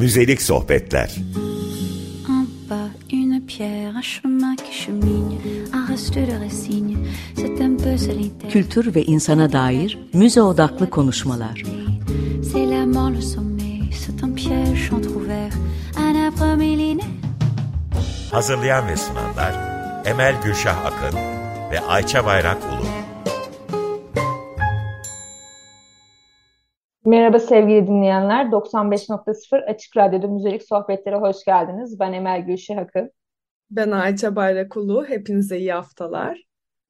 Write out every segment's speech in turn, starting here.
Müzelik Sohbetler En bas, une pierre, un chemin qui chemine, un reste de résigne, c'est un peu solitaire. Kültür ve insana dair müze odaklı konuşmalar. Hazırlayan ve sunanlar Emel Gülşah Akın ve Ayça Bayrak Ulu. Merhaba sevgili dinleyenler. 95.0 Açık Radyo'da Müzelik Sohbetlere hoş geldiniz. Ben Emel Gülşah Akın. Ben Ayça Bayrakulu. Hepinize iyi haftalar.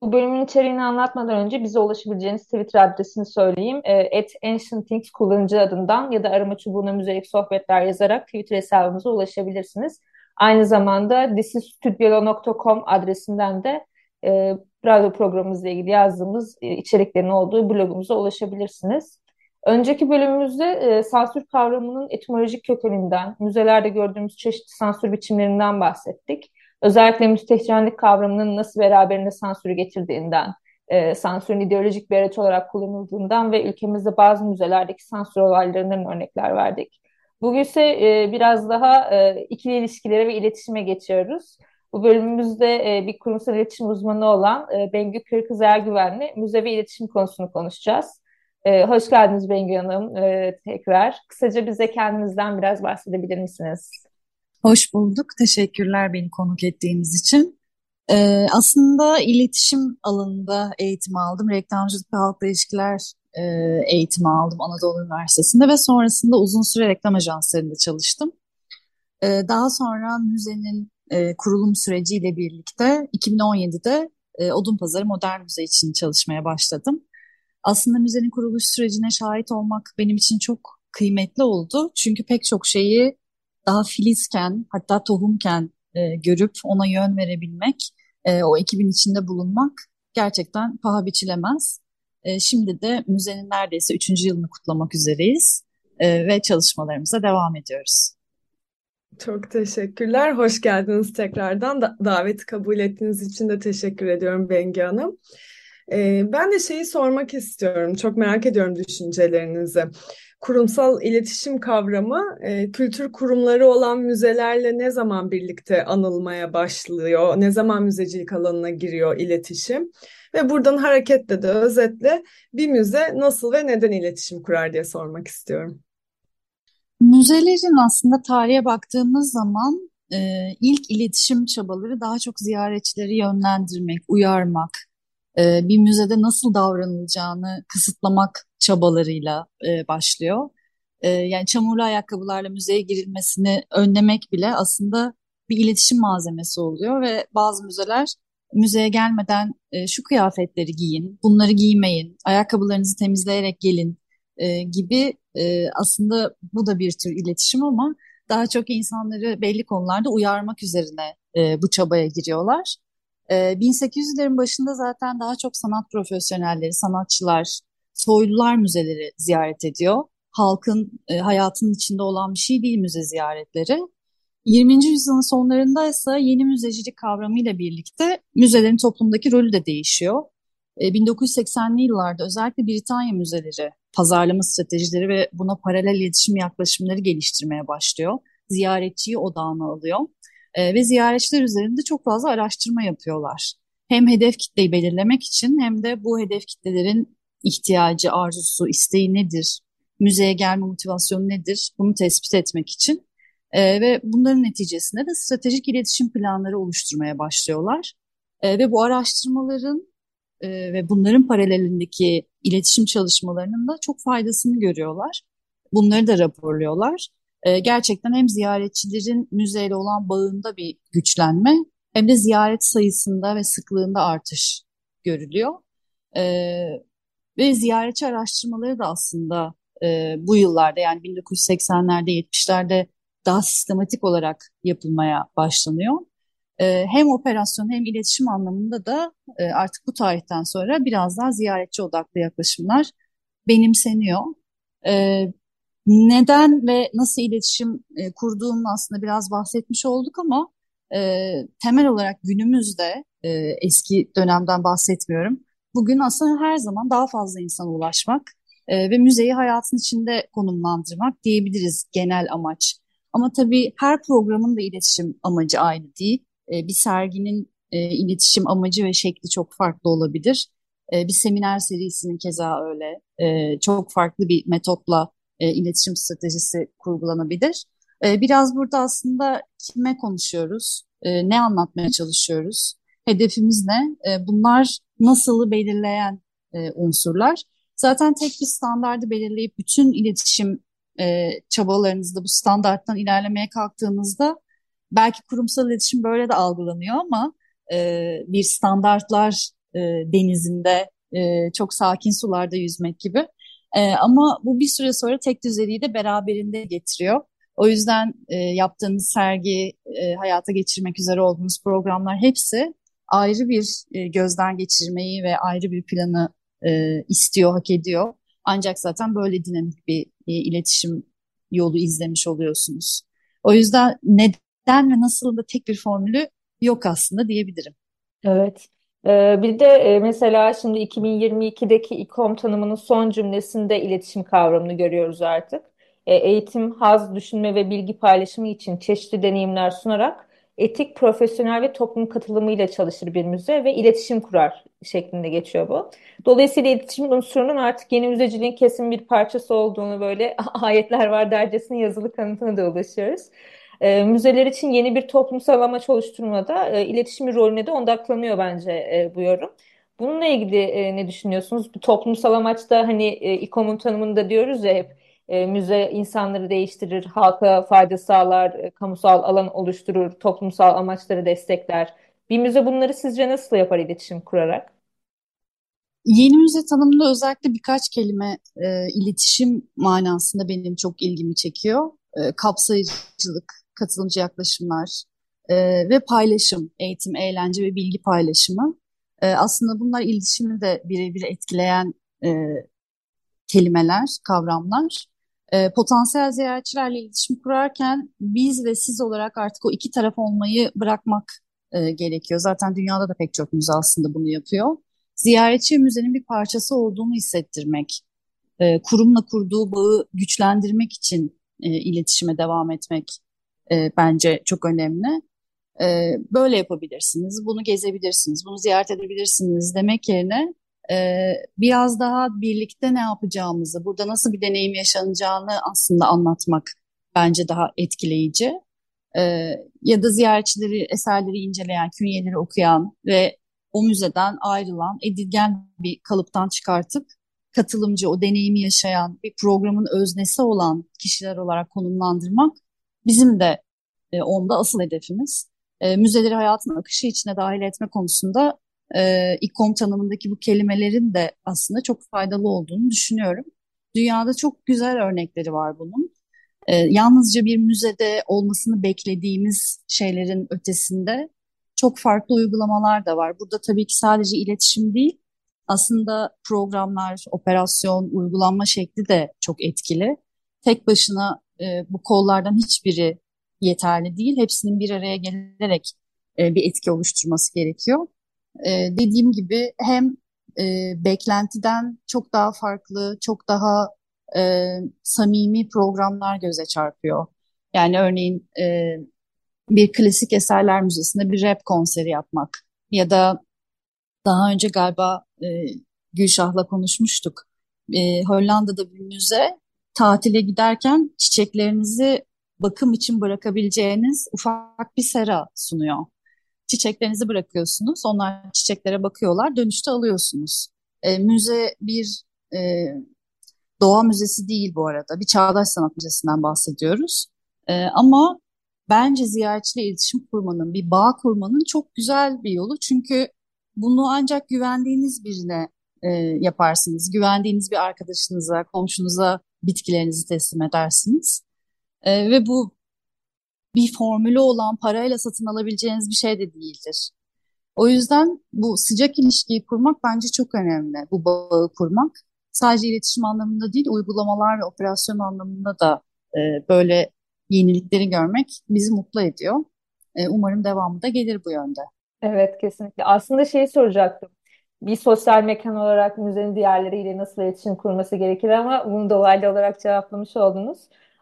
Bu bölümün içeriğini anlatmadan önce bize ulaşabileceğiniz Twitter adresini söyleyeyim. E, at Ancient Things kullanıcı adından ya da arama çubuğuna müzelik sohbetler yazarak Twitter hesabımıza ulaşabilirsiniz. Aynı zamanda thisisstudiolo.com adresinden de e, radyo programımızla ilgili yazdığımız e, içeriklerin olduğu blogumuza ulaşabilirsiniz. Önceki bölümümüzde e, sansür kavramının etimolojik kökeninden, müzelerde gördüğümüz çeşitli sansür biçimlerinden bahsettik. Özellikle müstehcenlik kavramının nasıl beraberinde sansürü getirdiğinden, e, sansürün ideolojik bir araç olarak kullanıldığından ve ülkemizde bazı müzelerdeki sansür olaylarından örnekler verdik. Bugün ise e, biraz daha e, ikili ilişkilere ve iletişime geçiyoruz. Bu bölümümüzde e, bir kurumsal iletişim uzmanı olan e, Bengü Kırkız Ergüven'le müze ve iletişim konusunu konuşacağız. Ee, hoş geldiniz Bengü Hanım ee, tekrar. Kısaca bize kendinizden biraz bahsedebilir misiniz? Hoş bulduk. Teşekkürler beni konuk ettiğiniz için. Ee, aslında iletişim alanında eğitim aldım. Reklamcılık ve halkla ilişkiler e, eğitimi aldım Anadolu Üniversitesi'nde ve sonrasında uzun süre reklam ajanslarında çalıştım. Ee, daha sonra müzenin e, kurulum süreciyle birlikte 2017'de e, Odunpazarı Modern Müze için çalışmaya başladım aslında müzenin kuruluş sürecine şahit olmak benim için çok kıymetli oldu. Çünkü pek çok şeyi daha filizken hatta tohumken e, görüp ona yön verebilmek, e, o ekibin içinde bulunmak gerçekten paha biçilemez. E, şimdi de müzenin neredeyse üçüncü yılını kutlamak üzereyiz e, ve çalışmalarımıza devam ediyoruz. Çok teşekkürler. Hoş geldiniz tekrardan. Da daveti kabul ettiğiniz için de teşekkür ediyorum Bengi Hanım. Ee, ben de şeyi sormak istiyorum. Çok merak ediyorum düşüncelerinizi. Kurumsal iletişim kavramı e, kültür kurumları olan müzelerle ne zaman birlikte anılmaya başlıyor? Ne zaman müzecilik alanına giriyor iletişim? Ve buradan hareketle de özetle bir müze nasıl ve neden iletişim kurar diye sormak istiyorum. Müzelerin aslında tarihe baktığımız zaman e, ilk iletişim çabaları daha çok ziyaretçileri yönlendirmek, uyarmak, e, bir müzede nasıl davranılacağını kısıtlamak çabalarıyla e, başlıyor. E, yani çamurlu ayakkabılarla müzeye girilmesini önlemek bile aslında bir iletişim malzemesi oluyor ve bazı müzeler müzeye gelmeden e, şu kıyafetleri giyin, bunları giymeyin, ayakkabılarınızı temizleyerek gelin e, gibi e, aslında bu da bir tür iletişim ama daha çok insanları belli konularda uyarmak üzerine e, bu çabaya giriyorlar. 1800'lerin ee, başında zaten daha çok sanat profesyonelleri, sanatçılar, soylular müzeleri ziyaret ediyor. Halkın e, hayatının içinde olan bir şey değil müze ziyaretleri. 20. yüzyılın sonlarında ise yeni müzecilik kavramıyla birlikte müzelerin toplumdaki rolü de değişiyor. 1980'li yıllarda özellikle Britanya müzeleri pazarlama stratejileri ve buna paralel iletişim yaklaşımları geliştirmeye başlıyor. Ziyaretçiyi odağına alıyor e, ve ziyaretçiler üzerinde çok fazla araştırma yapıyorlar. Hem hedef kitleyi belirlemek için hem de bu hedef kitlelerin ihtiyacı, arzusu, isteği nedir, müzeye gelme motivasyonu nedir bunu tespit etmek için e, ve bunların neticesinde de stratejik iletişim planları oluşturmaya başlıyorlar. E, ve bu araştırmaların e, ve bunların paralelindeki iletişim çalışmalarının da çok faydasını görüyorlar. Bunları da raporluyorlar e, gerçekten hem ziyaretçilerin müzeyle olan bağında bir güçlenme hem de ziyaret sayısında ve sıklığında artış görülüyor. E, ve ziyaretçi araştırmaları da aslında e, bu yıllarda yani 1980'lerde 70'lerde daha sistematik olarak yapılmaya başlanıyor. E, hem operasyon hem iletişim anlamında da e, artık bu tarihten sonra biraz daha ziyaretçi odaklı yaklaşımlar benimseniyor. E, neden ve nasıl iletişim e, kurduğumu aslında biraz bahsetmiş olduk ama e, temel olarak günümüzde e, eski dönemden bahsetmiyorum. Bugün aslında her zaman daha fazla insana ulaşmak e, ve müzeyi hayatın içinde konumlandırmak diyebiliriz genel amaç. Ama tabii her programın da iletişim amacı aynı değil. E, bir serginin e, iletişim amacı ve şekli çok farklı olabilir. E, bir seminer serisinin keza öyle. E, çok farklı bir metotla e, iletişim stratejisi kurgulanabilir. E, biraz burada aslında kime konuşuyoruz, e, ne anlatmaya çalışıyoruz, hedefimiz ne? E, bunlar nasılı belirleyen e, unsurlar. Zaten tek bir standardı belirleyip bütün iletişim e, çabalarınızda bu standarttan ilerlemeye kalktığınızda belki kurumsal iletişim böyle de algılanıyor ama e, bir standartlar e, denizinde e, çok sakin sularda yüzmek gibi. E, ama bu bir süre sonra tek düzeliği de beraberinde getiriyor. O yüzden e, yaptığınız sergi, e, hayata geçirmek üzere olduğunuz programlar hepsi ayrı bir e, gözden geçirmeyi ve ayrı bir planı e, istiyor, hak ediyor. Ancak zaten böyle dinamik bir e, iletişim yolu izlemiş oluyorsunuz. O yüzden neden ve nasıl da tek bir formülü yok aslında diyebilirim. Evet. Ee, bir de e, mesela şimdi 2022'deki İKOM tanımının son cümlesinde iletişim kavramını görüyoruz artık. E, eğitim, haz, düşünme ve bilgi paylaşımı için çeşitli deneyimler sunarak etik, profesyonel ve toplum katılımıyla çalışır bir müze ve iletişim kurar şeklinde geçiyor bu. Dolayısıyla iletişim unsurunun artık yeni müzeciliğin kesin bir parçası olduğunu böyle ayetler var dercesine yazılı kanıtına da ulaşıyoruz. E, müzeler için yeni bir toplumsal amaç oluşturmada e, iletişim rolüne de odaklanıyor bence e, bu yorum. Bununla ilgili e, ne düşünüyorsunuz? Bu toplumsal amaçta hani e, İKOM'un tanımında diyoruz ya hep e, müze insanları değiştirir, halka fayda sağlar, e, kamusal alan oluşturur, toplumsal amaçları destekler. Bir müze bunları sizce nasıl yapar iletişim kurarak? Yeni müze tanımında özellikle birkaç kelime e, iletişim manasında benim çok ilgimi çekiyor. E, kapsayıcılık, katılımcı yaklaşımlar e, ve paylaşım, eğitim, eğlence ve bilgi paylaşımı. E, aslında bunlar iletişimi de birebir etkileyen e, kelimeler, kavramlar. E, potansiyel ziyaretçilerle iletişim kurarken biz ve siz olarak artık o iki taraf olmayı bırakmak e, gerekiyor. Zaten dünyada da pek çok müze aslında bunu yapıyor. Ziyaretçi müzenin bir parçası olduğunu hissettirmek, e, kurumla kurduğu bağı güçlendirmek için e, iletişime devam etmek e, bence çok önemli. E, böyle yapabilirsiniz, bunu gezebilirsiniz, bunu ziyaret edebilirsiniz demek yerine e, biraz daha birlikte ne yapacağımızı, burada nasıl bir deneyim yaşanacağını aslında anlatmak bence daha etkileyici. E, ya da ziyaretçileri, eserleri inceleyen, künyeleri okuyan ve o müzeden ayrılan, edilgen bir kalıptan çıkartıp katılımcı, o deneyimi yaşayan, bir programın öznesi olan kişiler olarak konumlandırmak bizim de e, onda asıl hedefimiz. E, müzeleri hayatın akışı içine dahil etme konusunda e, İKOM tanımındaki bu kelimelerin de aslında çok faydalı olduğunu düşünüyorum. Dünyada çok güzel örnekleri var bunun. E, yalnızca bir müzede olmasını beklediğimiz şeylerin ötesinde çok farklı uygulamalar da var. Burada tabii ki sadece iletişim değil, aslında programlar, operasyon, uygulanma şekli de çok etkili. Tek başına e, bu kollardan hiçbiri yeterli değil. Hepsinin bir araya gelerek e, bir etki oluşturması gerekiyor. E, dediğim gibi hem e, beklentiden çok daha farklı, çok daha e, samimi programlar göze çarpıyor. Yani örneğin e, bir klasik eserler müzesinde bir rap konseri yapmak ya da daha önce galiba e, Gülşah'la konuşmuştuk. E, Hollanda'da bir müze tatile giderken çiçeklerinizi bakım için bırakabileceğiniz ufak bir sera sunuyor. Çiçeklerinizi bırakıyorsunuz, onlar çiçeklere bakıyorlar, dönüşte alıyorsunuz. E, müze bir e, doğa müzesi değil bu arada, bir çağdaş sanat müzesinden bahsediyoruz. E, ama bence ziyaretçiyle iletişim kurmanın, bir bağ kurmanın çok güzel bir yolu. Çünkü bunu ancak güvendiğiniz birine e, yaparsınız. Güvendiğiniz bir arkadaşınıza, komşunuza bitkilerinizi teslim edersiniz. E, ve bu bir formülü olan parayla satın alabileceğiniz bir şey de değildir. O yüzden bu sıcak ilişkiyi kurmak bence çok önemli. Bu bağı kurmak. Sadece iletişim anlamında değil, uygulamalar ve operasyon anlamında da e, böyle yenilikleri görmek bizi mutlu ediyor. E, umarım devamı da gelir bu yönde. Evet, kesinlikle. Aslında şeyi soracaktım. Bir sosyal mekan olarak müzenin diğerleriyle nasıl iletişim kurması gerekir ama bunu dolaylı olarak cevaplamış oldunuz.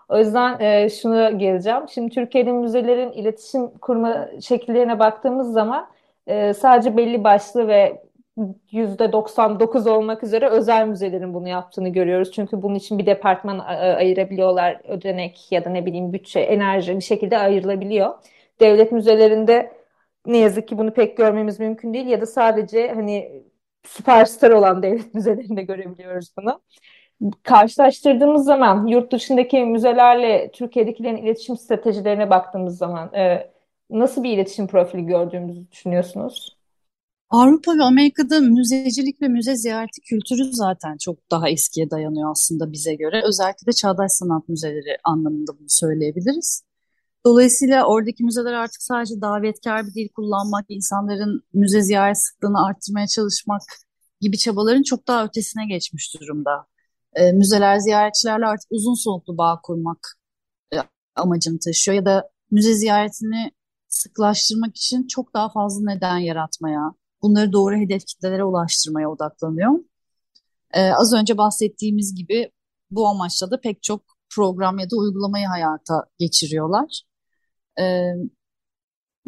O yüzden e, şuna geleceğim. Şimdi Türkiye'de müzelerin iletişim kurma şekillerine baktığımız zaman e, sadece belli başlı ve %99 olmak üzere özel müzelerin bunu yaptığını görüyoruz. Çünkü bunun için bir departman ayırabiliyorlar. Ödenek ya da ne bileyim bütçe, enerji bir şekilde ayrılabiliyor. Devlet müzelerinde ne yazık ki bunu pek görmemiz mümkün değil ya da sadece hani süperstar olan devlet müzelerinde görebiliyoruz bunu. Karşılaştırdığımız zaman yurt dışındaki müzelerle Türkiye'dekilerin iletişim stratejilerine baktığımız zaman e, nasıl bir iletişim profili gördüğümüzü düşünüyorsunuz? Avrupa ve Amerika'da müzecilik ve müze ziyareti kültürü zaten çok daha eskiye dayanıyor aslında bize göre. Özellikle de çağdaş sanat müzeleri anlamında bunu söyleyebiliriz. Dolayısıyla oradaki müzeler artık sadece davetkar bir dil kullanmak, insanların müze ziyaret sıklığını arttırmaya çalışmak gibi çabaların çok daha ötesine geçmiş durumda. E, müzeler ziyaretçilerle artık uzun soluklu bağ kurmak e, amacını taşıyor ya da müze ziyaretini sıklaştırmak için çok daha fazla neden yaratmaya, bunları doğru hedef kitlelere ulaştırmaya odaklanıyor. Ee, az önce bahsettiğimiz gibi bu amaçla da pek çok program ya da uygulamayı hayata geçiriyorlar. Ee,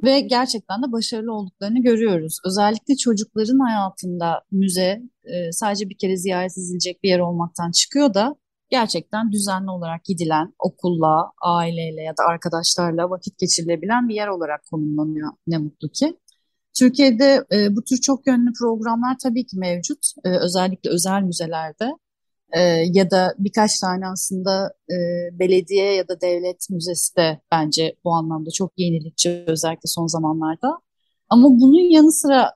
ve gerçekten de başarılı olduklarını görüyoruz. Özellikle çocukların hayatında müze e, sadece bir kere ziyaret edilecek bir yer olmaktan çıkıyor da gerçekten düzenli olarak gidilen, okulla, aileyle ya da arkadaşlarla vakit geçirilebilen bir yer olarak konumlanıyor ne mutlu ki. Türkiye'de e, bu tür çok yönlü programlar tabii ki mevcut. E, özellikle özel müzelerde e, ya da birkaç tane aslında e, belediye ya da devlet müzesi de bence bu anlamda çok yenilikçi özellikle son zamanlarda. Ama bunun yanı sıra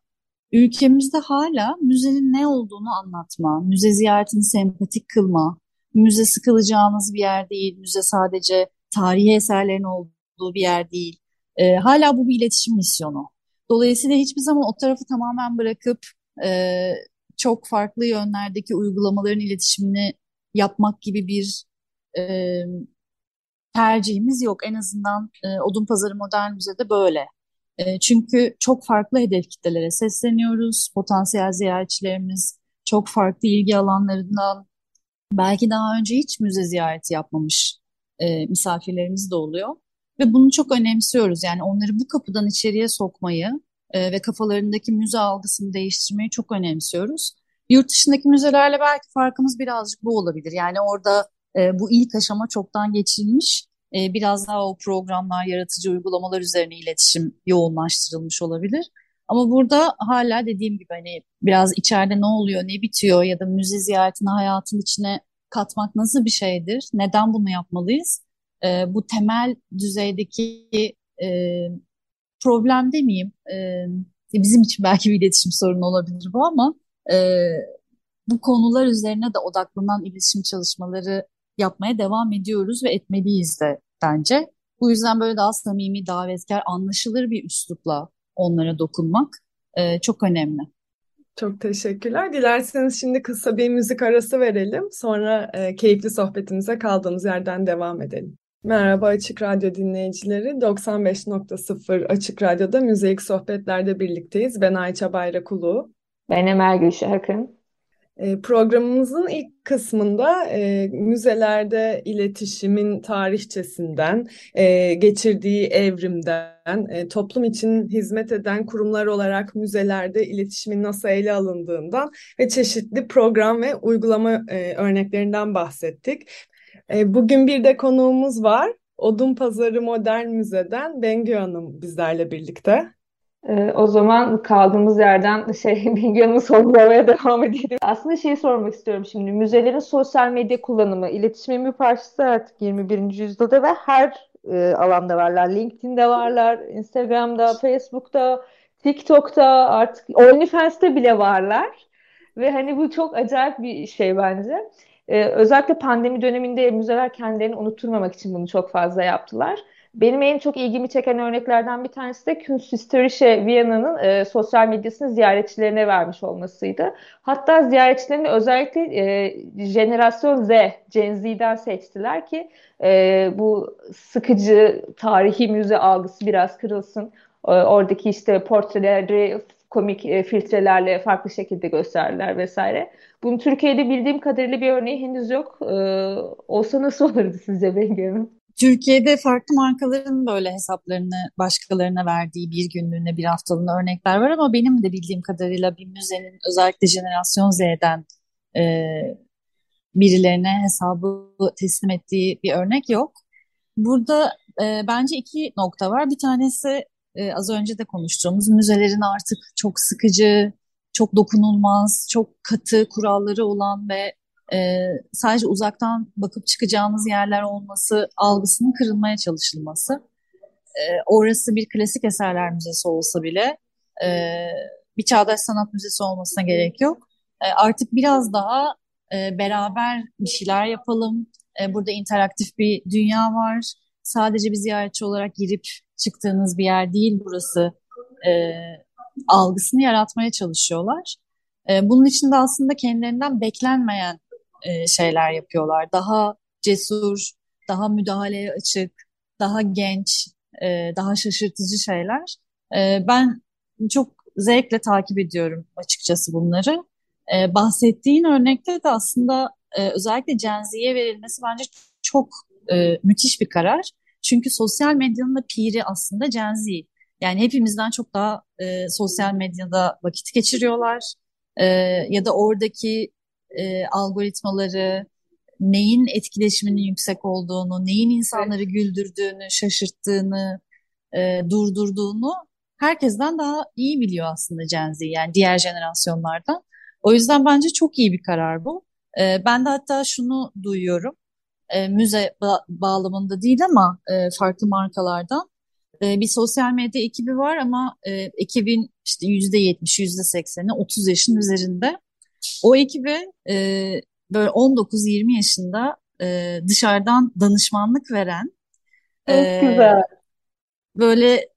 ülkemizde hala müzenin ne olduğunu anlatma, müze ziyaretini sempatik kılma, müze sıkılacağınız bir yer değil, müze sadece tarihi eserlerin olduğu bir yer değil. E, hala bu bir iletişim misyonu. Dolayısıyla hiçbir zaman o tarafı tamamen bırakıp e, çok farklı yönlerdeki uygulamaların iletişimini yapmak gibi bir e, tercihimiz yok. En azından e, Odunpazarı Modern Müze'de böyle. E, çünkü çok farklı hedef kitlelere sesleniyoruz. Potansiyel ziyaretçilerimiz çok farklı ilgi alanlarından belki daha önce hiç müze ziyareti yapmamış e, misafirlerimiz de oluyor. Ve bunu çok önemsiyoruz. Yani onları bu kapıdan içeriye sokmayı e, ve kafalarındaki müze algısını değiştirmeyi çok önemsiyoruz. Yurt dışındaki müzelerle belki farkımız birazcık bu olabilir. Yani orada e, bu ilk aşama çoktan geçilmiş. E, biraz daha o programlar, yaratıcı uygulamalar üzerine iletişim yoğunlaştırılmış olabilir. Ama burada hala dediğim gibi hani biraz içeride ne oluyor, ne bitiyor ya da müze ziyaretini hayatın içine katmak nasıl bir şeydir? Neden bunu yapmalıyız? e, bu temel düzeydeki e, problem demeyeyim. E, bizim için belki bir iletişim sorunu olabilir bu ama e, bu konular üzerine de odaklanan iletişim çalışmaları yapmaya devam ediyoruz ve etmeliyiz de bence. Bu yüzden böyle daha samimi, davetkar, anlaşılır bir üslupla onlara dokunmak e, çok önemli. Çok teşekkürler. Dilerseniz şimdi kısa bir müzik arası verelim. Sonra e, keyifli sohbetimize kaldığımız yerden devam edelim. Merhaba Açık Radyo dinleyicileri. 95.0 Açık Radyo'da Müzik Sohbetler'de birlikteyiz. Ben Ayça Bayrakulu. Ben Emel Gülşah Akın. E, programımızın ilk kısmında e, müzelerde iletişimin tarihçesinden, e, geçirdiği evrimden, e, toplum için hizmet eden kurumlar olarak müzelerde iletişimin nasıl ele alındığından ve çeşitli program ve uygulama e, örneklerinden bahsettik. E, bugün bir de konuğumuz var. Odun Pazarı Modern Müze'den Bengü Hanım bizlerle birlikte. Ee, o zaman kaldığımız yerden şey Bengü Hanım'ı sorgulamaya devam edelim. Aslında şeyi sormak istiyorum şimdi. Müzelerin sosyal medya kullanımı, iletişimin bir parçası artık 21. yüzyılda ve her e, alanda varlar. LinkedIn'de varlar, Instagram'da, Facebook'ta, TikTok'ta artık OnlyFans'te bile varlar. Ve hani bu çok acayip bir şey bence. Ee, özellikle pandemi döneminde müzeler kendilerini unutturmamak için bunu çok fazla yaptılar. Benim en çok ilgimi çeken örneklerden bir tanesi de Kunsthistorische Viyana'nın e, sosyal medyasını ziyaretçilerine vermiş olmasıydı. Hatta ziyaretçilerini özellikle e, jenerasyon Z, Gen Z'den seçtiler ki e, bu sıkıcı tarihi müze algısı biraz kırılsın. E, oradaki işte portreleri komik e, filtrelerle farklı şekilde gösterdiler vesaire. Bunu Türkiye'de bildiğim kadarıyla bir örneği henüz yok. E, olsa nasıl olurdu sizce Bengi? Türkiye'de farklı markaların böyle hesaplarını başkalarına verdiği bir günlüğüne bir haftalığına örnekler var ama benim de bildiğim kadarıyla bir müzenin özellikle jenerasyon Z'den e, birilerine hesabı teslim ettiği bir örnek yok. Burada e, bence iki nokta var. Bir tanesi e, az önce de konuştuğumuz müzelerin artık çok sıkıcı, çok dokunulmaz, çok katı kuralları olan ve e, sadece uzaktan bakıp çıkacağımız yerler olması algısının kırılmaya çalışılması. E, orası bir klasik eserler müzesi olsa bile e, bir çağdaş sanat müzesi olmasına gerek yok. E, artık biraz daha e, beraber bir şeyler yapalım. E, burada interaktif bir dünya var. Sadece bir ziyaretçi olarak girip çıktığınız bir yer değil burası. E, algısını yaratmaya çalışıyorlar. E, bunun için de aslında kendilerinden beklenmeyen e, şeyler yapıyorlar. Daha cesur, daha müdahaleye açık, daha genç, e, daha şaşırtıcı şeyler. E, ben çok zevkle takip ediyorum açıkçası bunları. E, bahsettiğin örnekte de aslında e, özellikle Gen Z'ye verilmesi bence çok e, müthiş bir karar. Çünkü sosyal medyanın da piri aslında Gen Z. Yani hepimizden çok daha e, sosyal medyada vakit geçiriyorlar. E, ya da oradaki e, algoritmaları, neyin etkileşiminin yüksek olduğunu, neyin insanları güldürdüğünü, şaşırttığını, e, durdurduğunu herkesten daha iyi biliyor aslında Gen Z yani diğer jenerasyonlardan. O yüzden bence çok iyi bir karar bu. E, ben de hatta şunu duyuyorum. E, müze ba bağlamında değil ama e, farklı markalardan. E, bir sosyal medya ekibi var ama e, ekibin işte %70, %80'i 30 yaşın üzerinde. O ekibe e, böyle 19-20 yaşında e, dışarıdan danışmanlık veren Çok e, güzel. böyle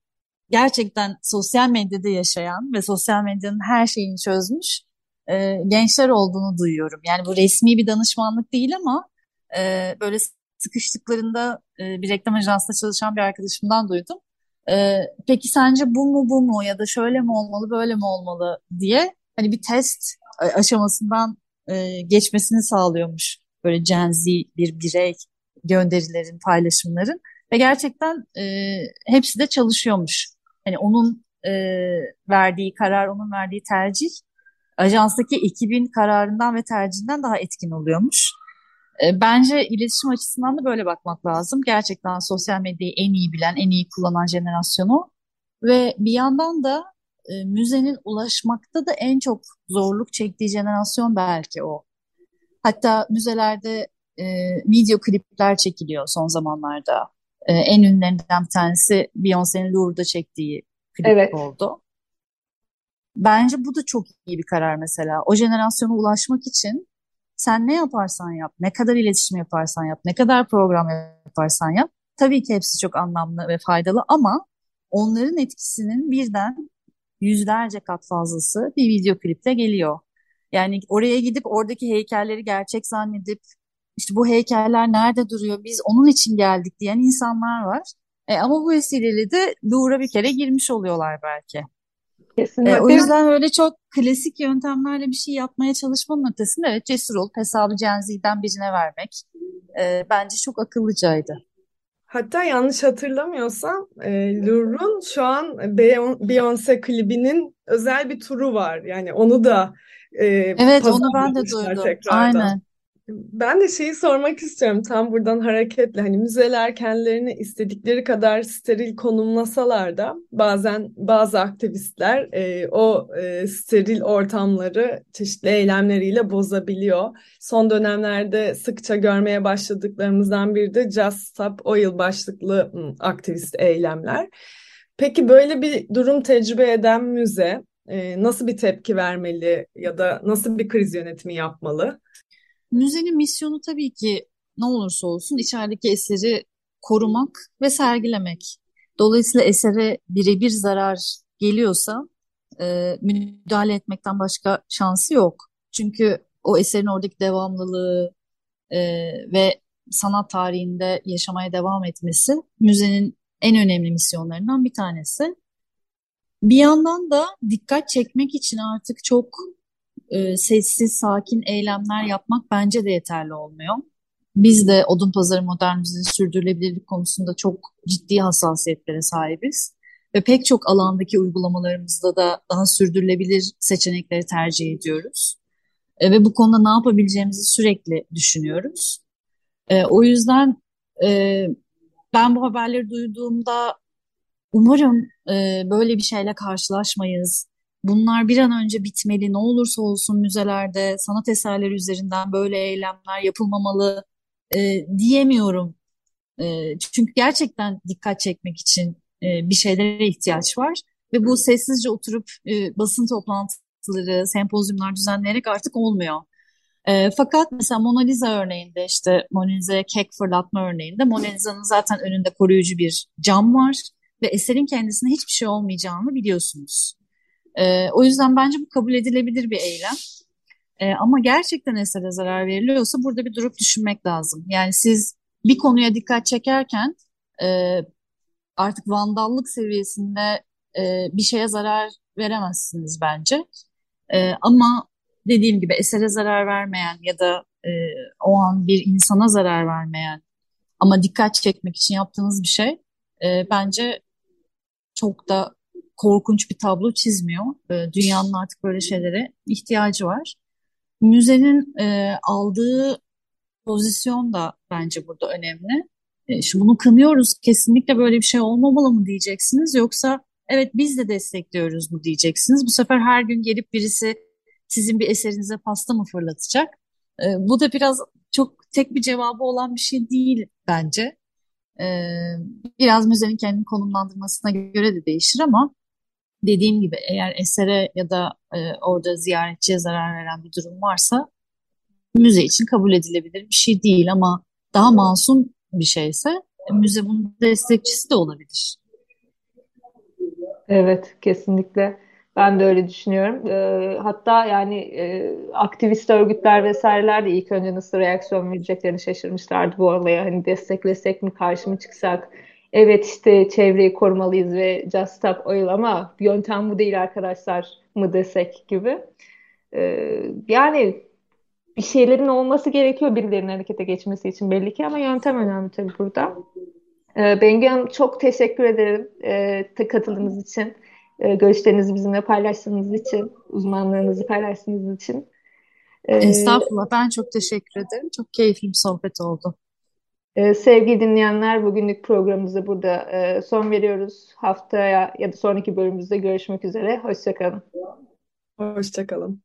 gerçekten sosyal medyada yaşayan ve sosyal medyanın her şeyini çözmüş e, gençler olduğunu duyuyorum. Yani bu resmi bir danışmanlık değil ama e, böyle sıkıştıklarında e, bir reklam ajansında çalışan bir arkadaşımdan duydum. E, peki sence bu mu bu mu ya da şöyle mi olmalı böyle mi olmalı diye hani bir test aşamasından e, geçmesini sağlıyormuş böyle Gen Z bir birey gönderilerin paylaşımların ve gerçekten e, hepsi de çalışıyormuş. Hani onun e, verdiği karar, onun verdiği tercih ajanstaki ekibin kararından ve tercihinden daha etkin oluyormuş. E, bence iletişim açısından da böyle bakmak lazım. Gerçekten sosyal medyayı en iyi bilen, en iyi kullanan jenerasyonu ve bir yandan da e, müzenin ulaşmakta da en çok zorluk çektiği jenerasyon belki o. Hatta müzelerde e, video klipler çekiliyor son zamanlarda. E, en ünlülerinden bir tanesi Beyoncé'nin Louvre'da çektiği klip evet. oldu. Bence bu da çok iyi bir karar mesela. O jenerasyona ulaşmak için sen ne yaparsan yap, ne kadar iletişim yaparsan yap, ne kadar program yaparsan yap. Tabii ki hepsi çok anlamlı ve faydalı ama onların etkisinin birden yüzlerce kat fazlası bir video klipte geliyor. Yani oraya gidip oradaki heykelleri gerçek zannedip işte bu heykeller nerede duruyor biz onun için geldik diyen insanlar var. E, ama bu vesileyle de Louvre'a bir kere girmiş oluyorlar belki. Kesinlikle. E, o yüzden öyle çok klasik yöntemlerle bir şey yapmaya çalışmanın ötesinde evet cesur olup hesabı Cenzi'den birine vermek e, bence çok akıllıcaydı. Hatta yanlış hatırlamıyorsam e, Louvre'un şu an Beyoncé klibinin özel bir turu var. Yani onu da e, Evet onu ben de duydum. Tekrardan. Aynen. Ben de şeyi sormak istiyorum tam buradan hareketle hani müzeler kendilerini istedikleri kadar steril konumlasalar da bazen bazı aktivistler e, o e, steril ortamları çeşitli eylemleriyle bozabiliyor. Son dönemlerde sıkça görmeye başladıklarımızdan biri de Just Stop Oil başlıklı aktivist eylemler. Peki böyle bir durum tecrübe eden müze e, nasıl bir tepki vermeli ya da nasıl bir kriz yönetimi yapmalı? Müzenin misyonu tabii ki ne olursa olsun içerideki eseri korumak ve sergilemek. Dolayısıyla esere birebir zarar geliyorsa e, müdahale etmekten başka şansı yok. Çünkü o eserin oradaki devamlılığı e, ve sanat tarihinde yaşamaya devam etmesi müzenin en önemli misyonlarından bir tanesi. Bir yandan da dikkat çekmek için artık çok e, sessiz, sakin eylemler yapmak bence de yeterli olmuyor. Biz de Odunpazarı Modern Müzesi sürdürülebilirlik konusunda çok ciddi hassasiyetlere sahibiz. Ve pek çok alandaki uygulamalarımızda da daha sürdürülebilir seçenekleri tercih ediyoruz. E, ve bu konuda ne yapabileceğimizi sürekli düşünüyoruz. E, o yüzden e, ben bu haberleri duyduğumda umarım e, böyle bir şeyle karşılaşmayız. Bunlar bir an önce bitmeli. Ne olursa olsun müzelerde sanat eserleri üzerinden böyle eylemler yapılmamalı e, diyemiyorum. E, çünkü gerçekten dikkat çekmek için e, bir şeylere ihtiyaç var. Ve bu sessizce oturup e, basın toplantıları, sempozyumlar düzenleyerek artık olmuyor. E, fakat mesela Mona Lisa örneğinde işte Mona Lisa'ya kek fırlatma örneğinde Mona Lisa'nın zaten önünde koruyucu bir cam var ve eserin kendisine hiçbir şey olmayacağını biliyorsunuz. E, o yüzden bence bu kabul edilebilir bir eylem. E, ama gerçekten esere zarar veriliyorsa burada bir durup düşünmek lazım. Yani siz bir konuya dikkat çekerken e, artık vandallık seviyesinde e, bir şeye zarar veremezsiniz bence. E, ama dediğim gibi esere zarar vermeyen ya da e, o an bir insana zarar vermeyen ama dikkat çekmek için yaptığınız bir şey e, bence çok da korkunç bir tablo çizmiyor. E, dünyanın artık böyle şeylere ihtiyacı var. Müzenin e, aldığı pozisyon da bence burada önemli. E, şimdi bunu kınıyoruz, kesinlikle böyle bir şey olmamalı mı diyeceksiniz yoksa evet biz de destekliyoruz mu diyeceksiniz. Bu sefer her gün gelip birisi sizin bir eserinize pasta mı fırlatacak? E, bu da biraz çok tek bir cevabı olan bir şey değil bence. E, biraz müzenin kendini konumlandırmasına göre de değişir ama dediğim gibi eğer esere ya da e, orada ziyaretçiye zarar veren bir durum varsa müze için kabul edilebilir bir şey değil ama daha masum bir şeyse müze bunun destekçisi de olabilir. Evet, kesinlikle. Ben de öyle düşünüyorum. Ee, hatta yani e, aktivist örgütler vesaireler de ilk önce nasıl reaksiyon vereceklerini şaşırmışlardı bu olaya. Hani desteklesek mi, karşı mı çıksak? Evet işte çevreyi korumalıyız ve Just Stop Oil ama yöntem bu değil arkadaşlar mı desek gibi. Ee, yani bir şeylerin olması gerekiyor birilerinin harekete geçmesi için belli ki ama yöntem önemli tabii burada. Ee, Bengi Hanım çok teşekkür ederim e, katıldığınız için, görüşlerinizi bizimle paylaştığınız için, uzmanlığınızı paylaştığınız için. Ee, Estağfurullah, ben çok teşekkür ederim. Çok keyifli bir sohbet oldu. E, sevgili dinleyenler, bugünlük programımızı burada e, son veriyoruz. Haftaya ya da sonraki bölümümüzde görüşmek üzere. Hoşçakalın. Hoşçakalın.